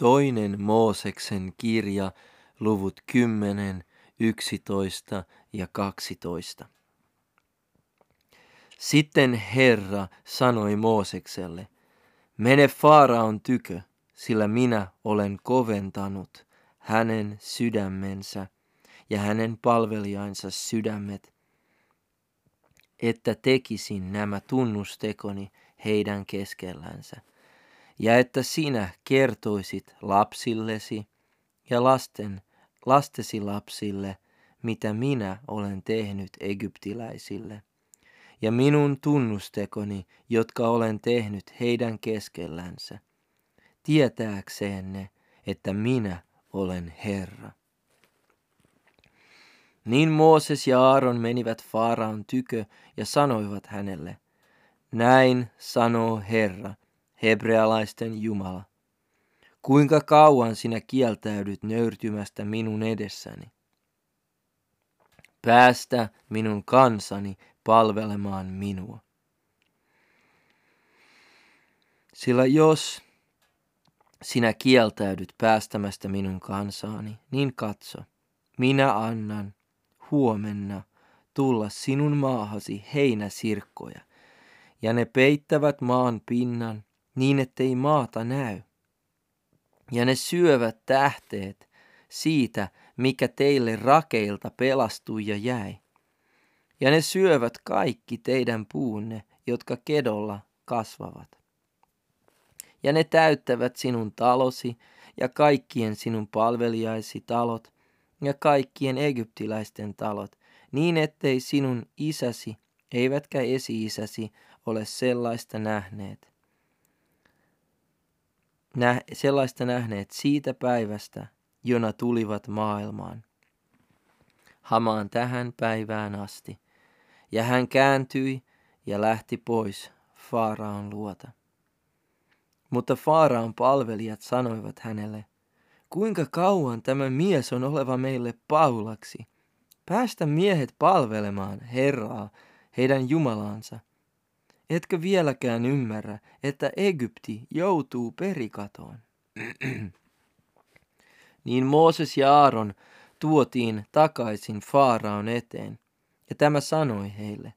Toinen Mooseksen kirja, luvut 10, 11 ja 12. Sitten Herra sanoi Moosekselle, mene Faaraon tykö, sillä minä olen koventanut hänen sydämensä ja hänen palvelijainsa sydämet, että tekisin nämä tunnustekoni heidän keskellänsä, ja että sinä kertoisit lapsillesi ja lasten, lastesi lapsille, mitä minä olen tehnyt egyptiläisille, ja minun tunnustekoni, jotka olen tehnyt heidän keskellänsä, tietääkseen ne, että minä olen Herra. Niin Mooses ja Aaron menivät Faaraon tykö ja sanoivat hänelle, näin sanoo Herra, hebrealaisten Jumala. Kuinka kauan sinä kieltäydyt nöyrtymästä minun edessäni? Päästä minun kansani palvelemaan minua. Sillä jos sinä kieltäydyt päästämästä minun kansaani, niin katso, minä annan huomenna tulla sinun maahasi heinäsirkkoja, ja ne peittävät maan pinnan niin, ettei maata näy. Ja ne syövät tähteet siitä, mikä teille rakeilta pelastui ja jäi. Ja ne syövät kaikki teidän puunne, jotka kedolla kasvavat. Ja ne täyttävät sinun talosi ja kaikkien sinun palvelijaisi talot ja kaikkien egyptiläisten talot, niin ettei sinun isäsi eivätkä esi-isäsi ole sellaista nähneet. Nä, sellaista nähneet siitä päivästä, jona tulivat maailmaan. Hamaan tähän päivään asti. Ja hän kääntyi ja lähti pois Faaraon luota. Mutta Faaraon palvelijat sanoivat hänelle, kuinka kauan tämä mies on oleva meille paulaksi? Päästä miehet palvelemaan Herraa, heidän Jumalansa. Etkö vieläkään ymmärrä, että Egypti joutuu perikatoon? niin Mooses ja Aaron tuotiin takaisin Faaraon eteen, ja tämä sanoi heille,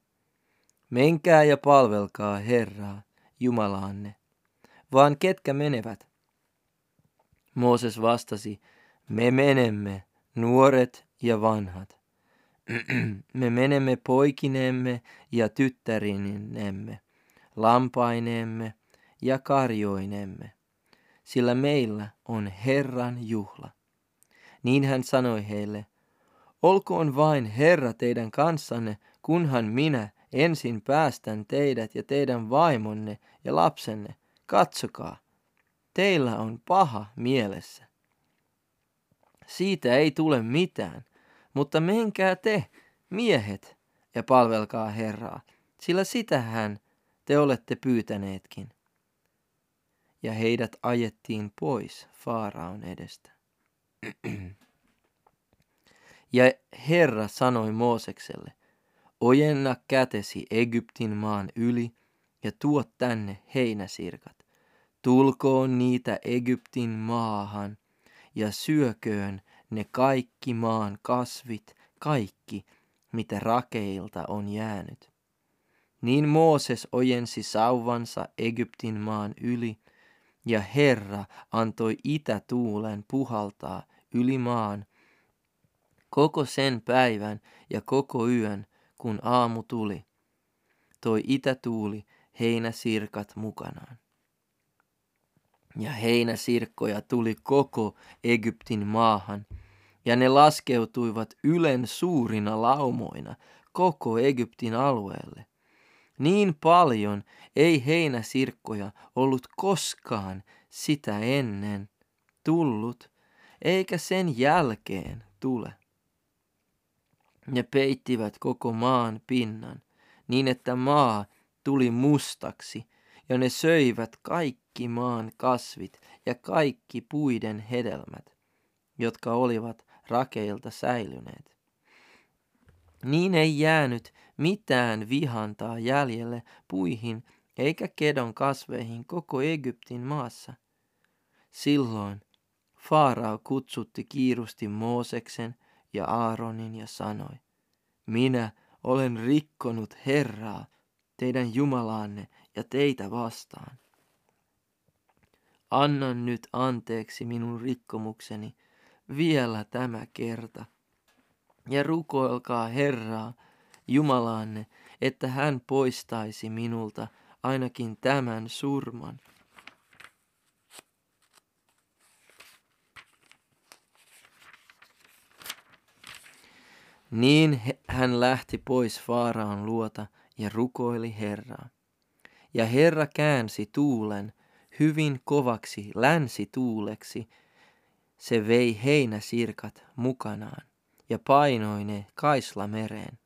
menkää ja palvelkaa Herraa, Jumalaanne, vaan ketkä menevät? Mooses vastasi, me menemme, nuoret ja vanhat. me menemme poikineemme ja tyttärinemme, lampaineemme ja karjoinemme, sillä meillä on Herran juhla. Niin hän sanoi heille, olkoon vain Herra teidän kanssanne, kunhan minä ensin päästän teidät ja teidän vaimonne ja lapsenne. Katsokaa, teillä on paha mielessä. Siitä ei tule mitään, mutta menkää te, miehet, ja palvelkaa Herraa, sillä sitähän te olette pyytäneetkin. Ja heidät ajettiin pois Faaraon edestä. ja Herra sanoi Moosekselle, ojenna kätesi Egyptin maan yli ja tuo tänne heinäsirkat. Tulkoon niitä Egyptin maahan ja syököön ne kaikki maan kasvit, kaikki, mitä rakeilta on jäänyt. Niin Mooses ojensi sauvansa Egyptin maan yli, ja Herra antoi itätuulen puhaltaa yli maan koko sen päivän ja koko yön, kun aamu tuli. Toi itätuuli heinäsirkat mukanaan. Ja heinäsirkkoja tuli koko Egyptin maahan, ja ne laskeutuivat ylen suurina laumoina koko Egyptin alueelle. Niin paljon ei heinäsirkkoja ollut koskaan sitä ennen tullut, eikä sen jälkeen tule. Ne peittivät koko maan pinnan, niin että maa tuli mustaksi, ja ne söivät kaikki maan kasvit ja kaikki puiden hedelmät, jotka olivat rakeilta säilyneet. Niin ei jäänyt mitään vihantaa jäljelle puihin eikä kedon kasveihin koko Egyptin maassa. Silloin Faarao kutsutti kiirusti Mooseksen ja Aaronin ja sanoi, minä olen rikkonut Herraa, teidän Jumalaanne ja teitä vastaan. Annan nyt anteeksi minun rikkomukseni vielä tämä kerta. Ja rukoilkaa Herraa, Jumalaanne, että hän poistaisi minulta ainakin tämän surman. Niin hän lähti pois Faaraan luota ja rukoili Herraa. Ja Herra käänsi tuulen hyvin kovaksi länsituuleksi. Se vei heinäsirkat mukanaan ja painoi ne Kaislamereen,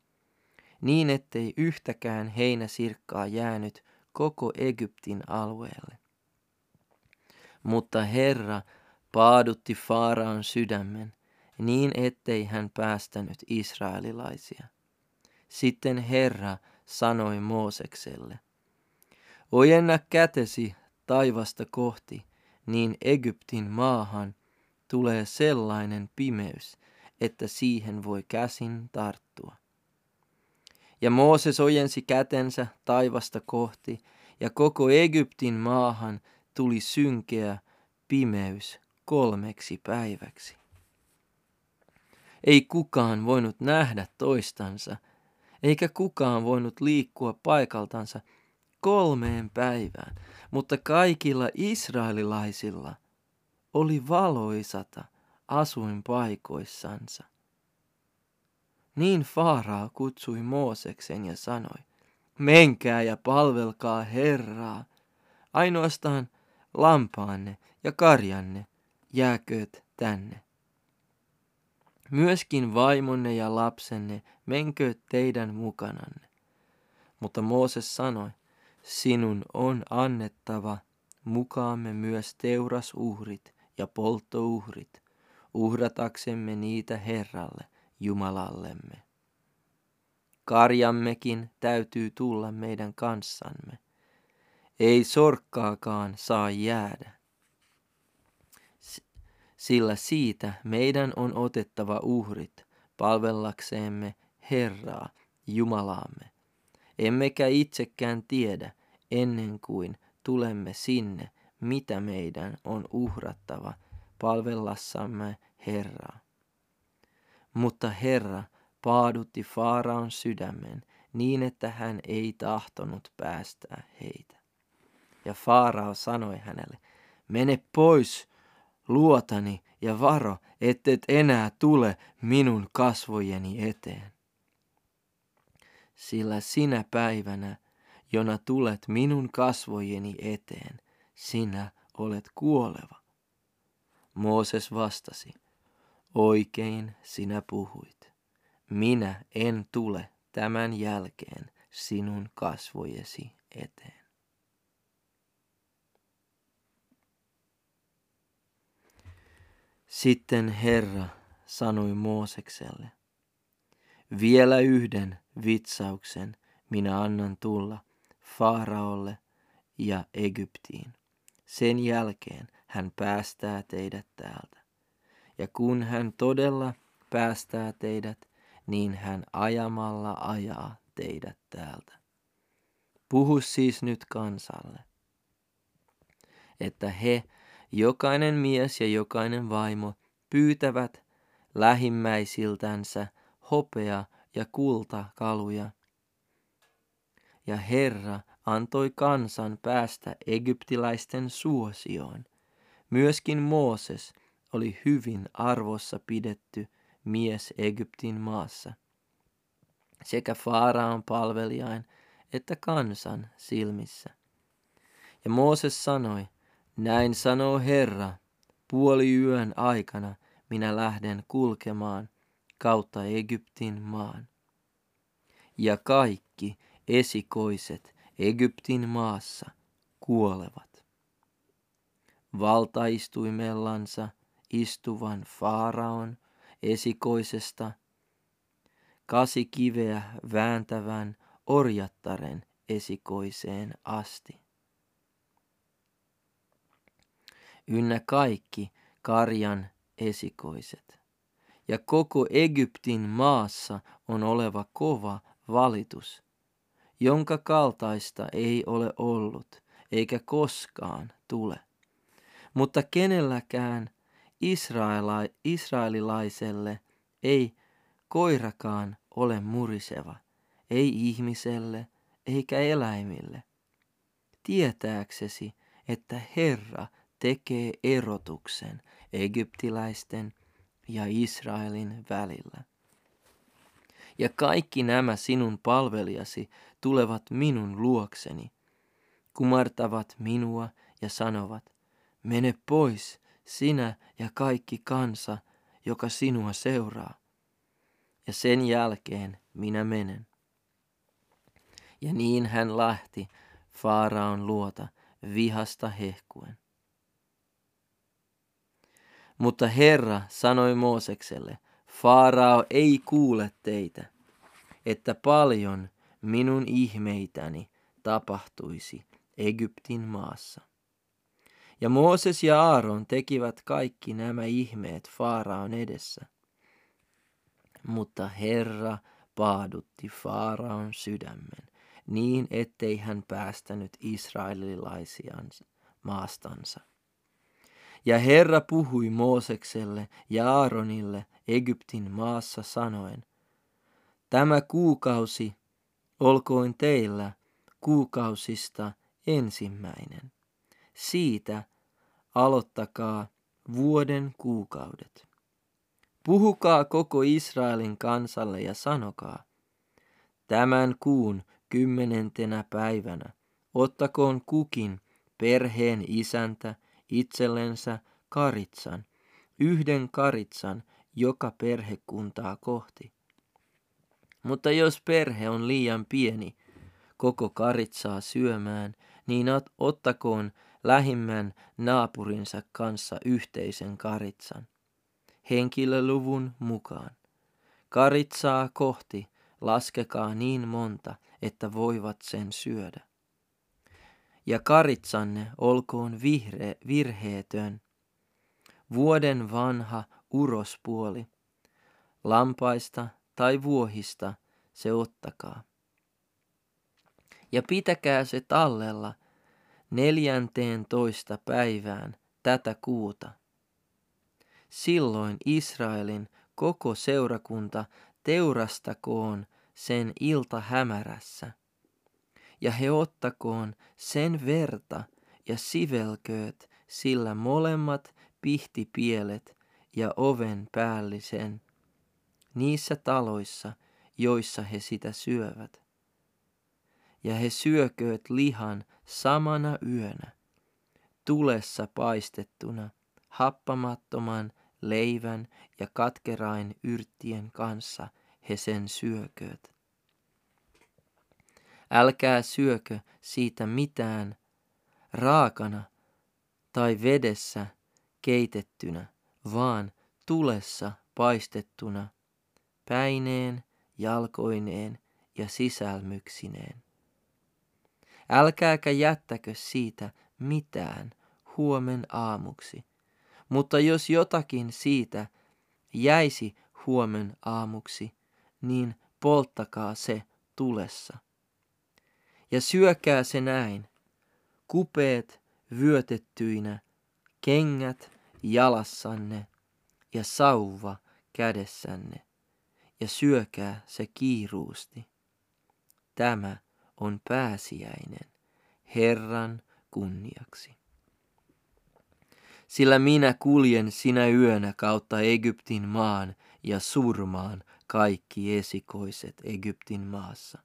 niin ettei yhtäkään heinäsirkkaa jäänyt koko Egyptin alueelle. Mutta Herra paadutti Faaraan sydämen, niin ettei hän päästänyt israelilaisia. Sitten Herra sanoi Moosekselle, ojenna kätesi taivasta kohti, niin Egyptin maahan tulee sellainen pimeys, että siihen voi käsin tarttua. Ja Mooses ojensi kätensä taivasta kohti, ja koko Egyptin maahan tuli synkeä pimeys kolmeksi päiväksi. Ei kukaan voinut nähdä toistansa, eikä kukaan voinut liikkua paikaltansa kolmeen päivään, mutta kaikilla israelilaisilla oli valoisata asuinpaikoissansa. Niin Faaraa kutsui Mooseksen ja sanoi, menkää ja palvelkaa Herraa, ainoastaan lampaanne ja karjanne jääkööt tänne. Myöskin vaimonne ja lapsenne menkööt teidän mukananne. Mutta Mooses sanoi, sinun on annettava mukaamme myös teurasuhrit ja polttouhrit, uhrataksemme niitä Herralle, Jumalallemme. Karjammekin täytyy tulla meidän kanssamme. Ei sorkkaakaan saa jäädä. Sillä siitä meidän on otettava uhrit palvellakseemme Herraa, Jumalaamme. Emmekä itsekään tiedä ennen kuin tulemme sinne, mitä meidän on uhrattava palvellassamme Herraa. Mutta Herra paadutti Faaraon sydämen niin, että hän ei tahtonut päästää heitä. Ja Faarao sanoi hänelle, mene pois luotani ja varo, ettet enää tule minun kasvojeni eteen. Sillä sinä päivänä, jona tulet minun kasvojeni eteen, sinä olet kuoleva. Mooses vastasi, oikein sinä puhuit. Minä en tule tämän jälkeen sinun kasvojesi eteen. Sitten Herra sanoi Moosekselle, vielä yhden vitsauksen minä annan tulla Faaraolle ja Egyptiin. Sen jälkeen hän päästää teidät täältä. Ja kun hän todella päästää teidät, niin hän ajamalla ajaa teidät täältä. Puhu siis nyt kansalle, että he, jokainen mies ja jokainen vaimo, pyytävät lähimmäisiltänsä hopea ja kultakaluja. Ja Herra antoi kansan päästä egyptiläisten suosioon. Myöskin Mooses oli hyvin arvossa pidetty mies Egyptin maassa. Sekä Faaraan palvelijain että kansan silmissä. Ja Mooses sanoi, näin sanoo Herra, puoli yön aikana minä lähden kulkemaan kautta Egyptin maan. Ja kaikki esikoiset Egyptin maassa kuolevat. Valtaistuimellansa istuvan Faaraon esikoisesta, kasikiveä vääntävän orjattaren esikoiseen asti. Ynnä kaikki karjan esikoiset. Ja koko Egyptin maassa on oleva kova valitus, jonka kaltaista ei ole ollut, eikä koskaan tule. Mutta kenelläkään Israela- israelilaiselle ei koirakaan ole muriseva, ei ihmiselle eikä eläimille. Tietääksesi, että Herra tekee erotuksen egyptiläisten ja Israelin välillä. Ja kaikki nämä sinun palvelijasi tulevat minun luokseni, kumartavat minua ja sanovat, mene pois, sinä ja kaikki kansa, joka sinua seuraa. Ja sen jälkeen minä menen. Ja niin hän lähti Faaraon luota vihasta hehkuen. Mutta Herra sanoi Moosekselle, Faarao ei kuule teitä, että paljon minun ihmeitäni tapahtuisi Egyptin maassa. Ja Mooses ja Aaron tekivät kaikki nämä ihmeet Faaraon edessä. Mutta Herra paadutti Faaraon sydämen niin, ettei hän päästänyt israelilaisia maastansa. Ja Herra puhui Moosekselle ja Aaronille Egyptin maassa sanoen, Tämä kuukausi olkoon teillä kuukausista ensimmäinen. Siitä aloittakaa vuoden kuukaudet. Puhukaa koko Israelin kansalle ja sanokaa, tämän kuun kymmenentenä päivänä ottakoon kukin perheen isäntä itsellensä karitsan, yhden karitsan joka perhekuntaa kohti. Mutta jos perhe on liian pieni koko karitsaa syömään, niin ottakoon lähimmän naapurinsa kanssa yhteisen karitsan. Henkilöluvun mukaan. Karitsaa kohti laskekaa niin monta, että voivat sen syödä. Ja karitsanne olkoon vihre, virheetön, vuoden vanha urospuoli, lampaista tai vuohista se ottakaa. Ja pitäkää se tallella neljänteen toista päivään tätä kuuta. Silloin Israelin koko seurakunta teurastakoon sen ilta hämärässä. Ja he ottakoon sen verta ja sivelkööt sillä molemmat pihtipielet ja oven päällisen niissä taloissa, joissa he sitä syövät. Ja he syökööt lihan samana yönä, tulessa paistettuna, happamattoman leivän ja katkerain yrttien kanssa he sen syökööt. Älkää syökö siitä mitään raakana tai vedessä keitettynä, vaan tulessa paistettuna, päineen, jalkoineen ja sisälmyksineen. Älkääkä jättäkö siitä mitään huomen aamuksi, mutta jos jotakin siitä jäisi huomen aamuksi, niin polttakaa se tulessa. Ja syökää se näin, kupeet vyötettyinä, kengät jalassanne ja sauva kädessänne, ja syökää se kiiruusti. Tämä on pääsiäinen Herran kunniaksi. Sillä minä kuljen sinä yönä kautta Egyptin maan ja surmaan kaikki esikoiset Egyptin maassa,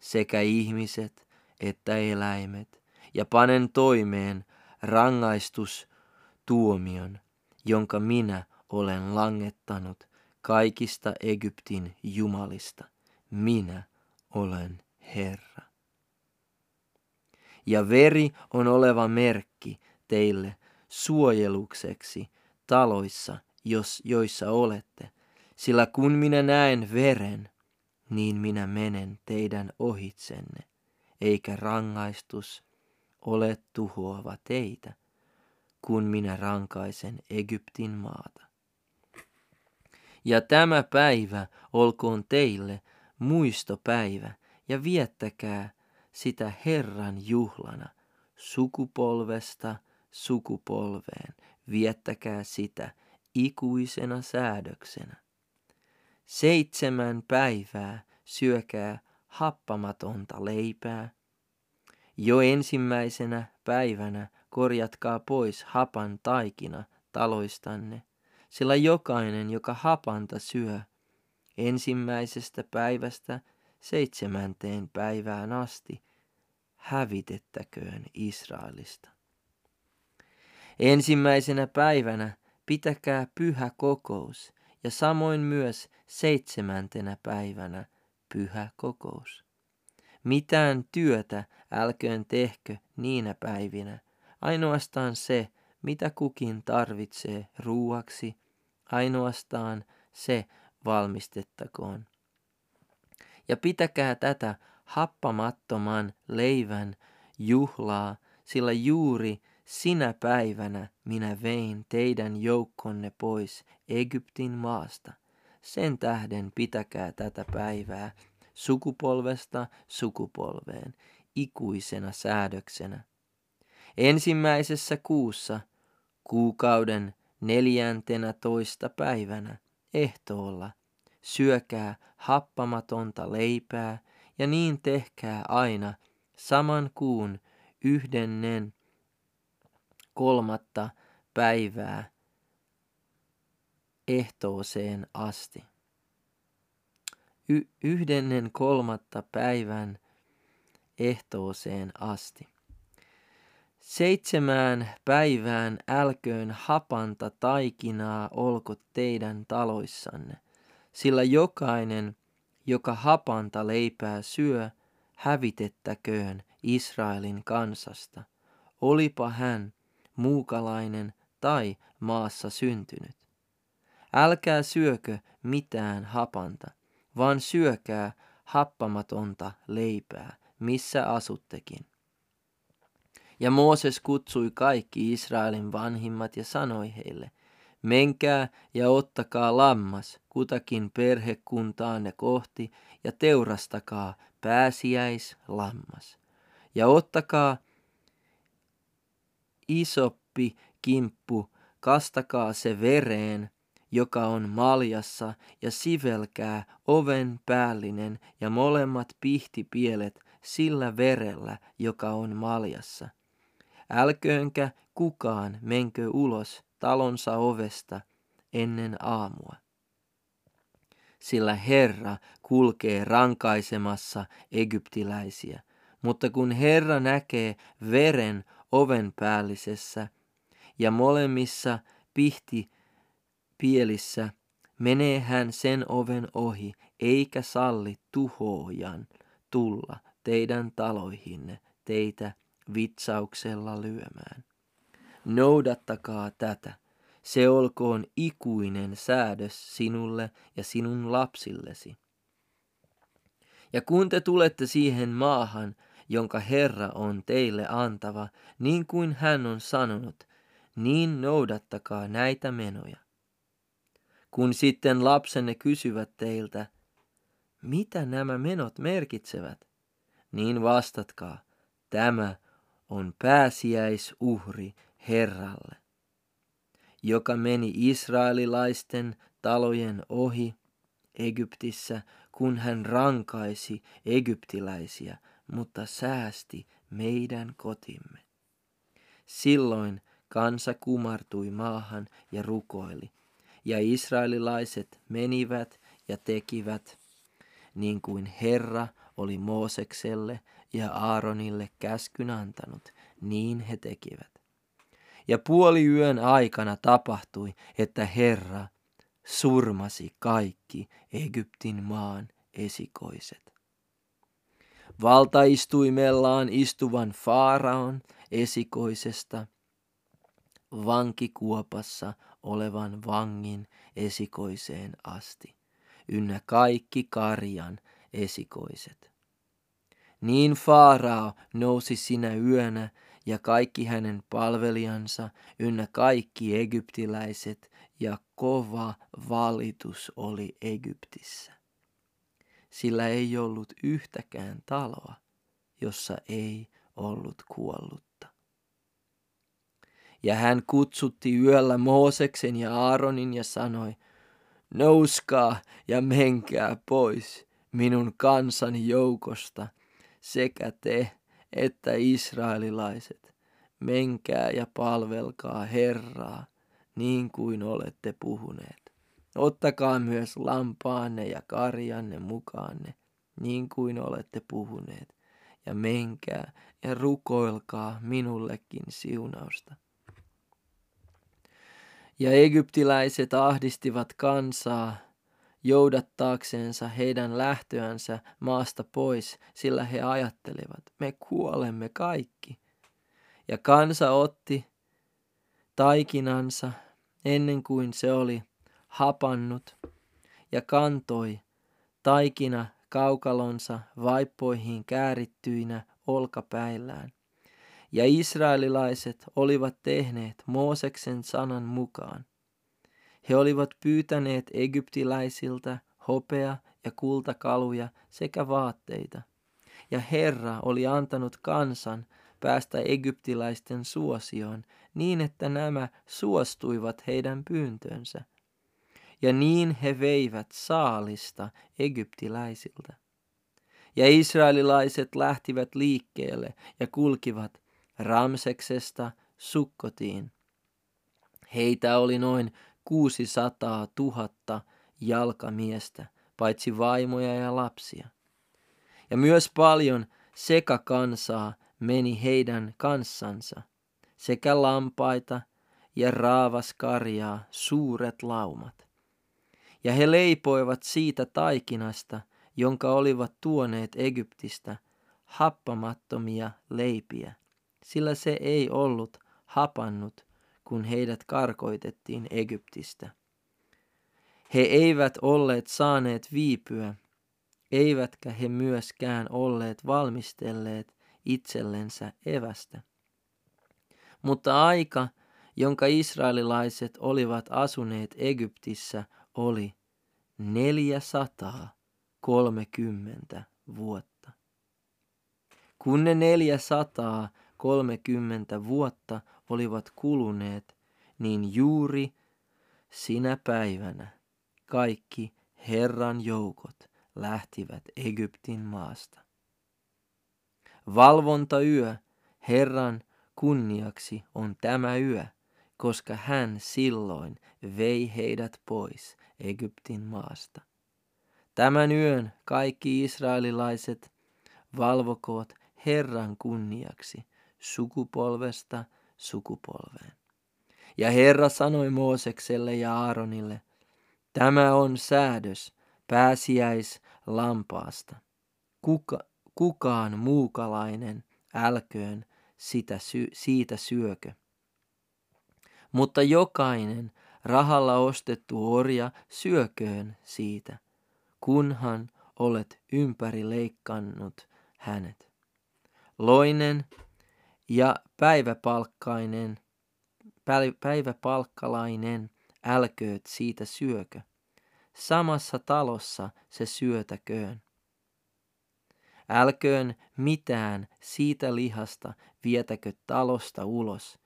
sekä ihmiset että eläimet, ja panen toimeen rangaistustuomion, jonka minä olen langettanut kaikista Egyptin jumalista. Minä olen Herra. Ja veri on oleva merkki teille suojelukseksi taloissa, jos, joissa olette, sillä kun minä näen veren, niin minä menen teidän ohitsenne, eikä rangaistus ole tuhoava teitä, kun minä rankaisen Egyptin maata. Ja tämä päivä olkoon teille muistopäivä ja viettäkää sitä Herran juhlana sukupolvesta sukupolveen. Viettäkää sitä ikuisena säädöksenä. Seitsemän päivää syökää happamatonta leipää. Jo ensimmäisenä päivänä korjatkaa pois hapan taikina taloistanne, sillä jokainen, joka hapanta syö, ensimmäisestä päivästä seitsemänteen päivään asti, hävitettäköön Israelista. Ensimmäisenä päivänä pitäkää pyhä kokous ja samoin myös seitsemäntenä päivänä pyhä kokous. Mitään työtä älköön tehkö niinä päivinä, ainoastaan se, mitä kukin tarvitsee ruuaksi, ainoastaan se valmistettakoon. Ja pitäkää tätä happamattoman leivän juhlaa, sillä juuri sinä päivänä minä vein teidän joukkonne pois Egyptin maasta. Sen tähden pitäkää tätä päivää sukupolvesta sukupolveen ikuisena säädöksenä. Ensimmäisessä kuussa, kuukauden neljäntenä toista päivänä, ehtoolla, syökää happamatonta leipää ja niin tehkää aina saman kuun yhdennen kolmatta päivää ehtooseen asti. Y- yhdennen kolmatta päivän ehtooseen asti. Seitsemään päivään älköön hapanta taikinaa olko teidän taloissanne, sillä jokainen, joka hapanta leipää syö, hävitettäköön Israelin kansasta, olipa hän muukalainen tai maassa syntynyt. Älkää syökö mitään hapanta, vaan syökää happamatonta leipää, missä asuttekin. Ja Mooses kutsui kaikki Israelin vanhimmat ja sanoi heille, menkää ja ottakaa lammas kutakin perhekuntaanne kohti ja teurastakaa pääsiäislammas. Ja ottakaa isoppi kimppu, kastakaa se vereen, joka on maljassa, ja sivelkää oven päällinen ja molemmat pihtipielet sillä verellä, joka on maljassa. Älköönkä kukaan menkö ulos talonsa ovesta ennen aamua. Sillä Herra kulkee rankaisemassa egyptiläisiä, mutta kun Herra näkee veren oven päällisessä ja molemmissa pihti pielissä, menee hän sen oven ohi, eikä salli tuhoojan tulla teidän taloihinne teitä vitsauksella lyömään. Noudattakaa tätä, se olkoon ikuinen säädös sinulle ja sinun lapsillesi. Ja kun te tulette siihen maahan, jonka Herra on teille antava, niin kuin hän on sanonut, niin noudattakaa näitä menoja. Kun sitten lapsenne kysyvät teiltä, mitä nämä menot merkitsevät, niin vastatkaa, tämä on pääsiäisuhri Herralle, joka meni israelilaisten talojen ohi Egyptissä, kun hän rankaisi egyptiläisiä mutta säästi meidän kotimme. Silloin kansa kumartui maahan ja rukoili, ja israelilaiset menivät ja tekivät niin kuin Herra oli Moosekselle ja Aaronille käskyn antanut, niin he tekivät. Ja puoli yön aikana tapahtui, että Herra surmasi kaikki Egyptin maan esikoiset valtaistuimellaan istuvan Faaraon esikoisesta, vankikuopassa olevan vangin esikoiseen asti, ynnä kaikki karjan esikoiset. Niin Faarao nousi sinä yönä ja kaikki hänen palvelijansa ynnä kaikki egyptiläiset ja kova valitus oli Egyptissä. Sillä ei ollut yhtäkään taloa, jossa ei ollut kuollutta. Ja hän kutsutti yöllä Mooseksen ja Aaronin ja sanoi, nouskaa ja menkää pois minun kansani joukosta, sekä te että israelilaiset, menkää ja palvelkaa Herraa, niin kuin olette puhuneet. Ottakaa myös lampaanne ja karjanne mukaanne, niin kuin olette puhuneet, ja menkää ja rukoilkaa minullekin siunausta. Ja egyptiläiset ahdistivat kansaa joudattaakseensa heidän lähtöänsä maasta pois, sillä he ajattelivat, me kuolemme kaikki. Ja kansa otti taikinansa ennen kuin se oli hapannut ja kantoi taikina kaukalonsa vaippoihin käärittyinä olkapäillään. Ja israelilaiset olivat tehneet Mooseksen sanan mukaan. He olivat pyytäneet egyptiläisiltä hopea- ja kultakaluja sekä vaatteita. Ja Herra oli antanut kansan päästä egyptiläisten suosioon niin, että nämä suostuivat heidän pyyntönsä. Ja niin he veivät saalista egyptiläisiltä. Ja israelilaiset lähtivät liikkeelle ja kulkivat Ramseksesta Sukkotiin. Heitä oli noin 600 000 jalkamiestä, paitsi vaimoja ja lapsia. Ja myös paljon sekakansaa meni heidän kanssansa, sekä lampaita ja raavaskarjaa suuret laumat. Ja he leipoivat siitä taikinasta, jonka olivat tuoneet Egyptistä, happamattomia leipiä, sillä se ei ollut hapannut kun heidät karkoitettiin Egyptistä. He eivät olleet saaneet viipyä, eivätkä he myöskään olleet valmistelleet itsellensä evästä. Mutta aika, jonka israelilaiset olivat asuneet Egyptissä, oli 430 vuotta. Kun ne 430 vuotta olivat kuluneet, niin juuri sinä päivänä kaikki Herran joukot lähtivät Egyptin maasta. Valvontayö Herran kunniaksi on tämä yö, koska hän silloin vei heidät pois Egyptin maasta. Tämän yön kaikki israelilaiset valvokoot Herran kunniaksi sukupolvesta sukupolveen. Ja Herra sanoi Moosekselle ja Aaronille, tämä on säädös pääsiäis lampaasta. Kuka, kukaan muukalainen älköön sitä sy- siitä syökö. Mutta jokainen rahalla ostettu orja syököön siitä, kunhan olet ympäri leikkannut hänet. Loinen ja päiväpalkkainen, päiväpalkkalainen älkööt siitä syökö. Samassa talossa se syötäköön. Älköön mitään siitä lihasta vietäkö talosta ulos.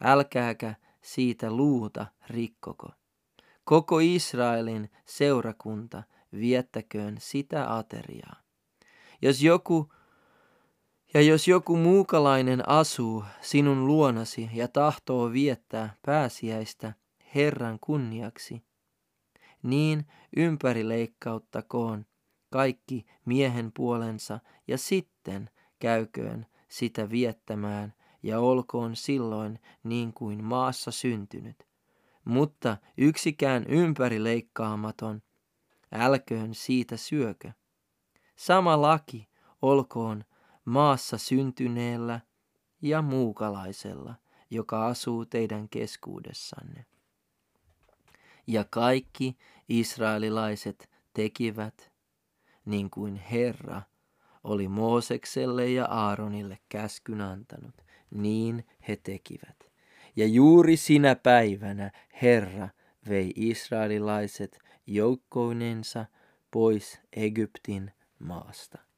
Älkääkä siitä luuta rikkoko. Koko Israelin seurakunta viettäköön sitä ateriaa. Jos joku ja jos joku muukalainen asuu sinun luonasi ja tahtoo viettää pääsiäistä Herran kunniaksi, niin ympärileikkauttakoon kaikki miehen puolensa ja sitten käyköön sitä viettämään ja olkoon silloin niin kuin maassa syntynyt. Mutta yksikään ympärileikkaamaton, älköön siitä syökö. Sama laki olkoon maassa syntyneellä ja muukalaisella, joka asuu teidän keskuudessanne. Ja kaikki israelilaiset tekivät niin kuin Herra oli Moosekselle ja Aaronille käskyn antanut. niin he tekivät. Ja juuri sinä päivänä Herra vei israelilaiset joukkoinensa pois Egyptin maasta.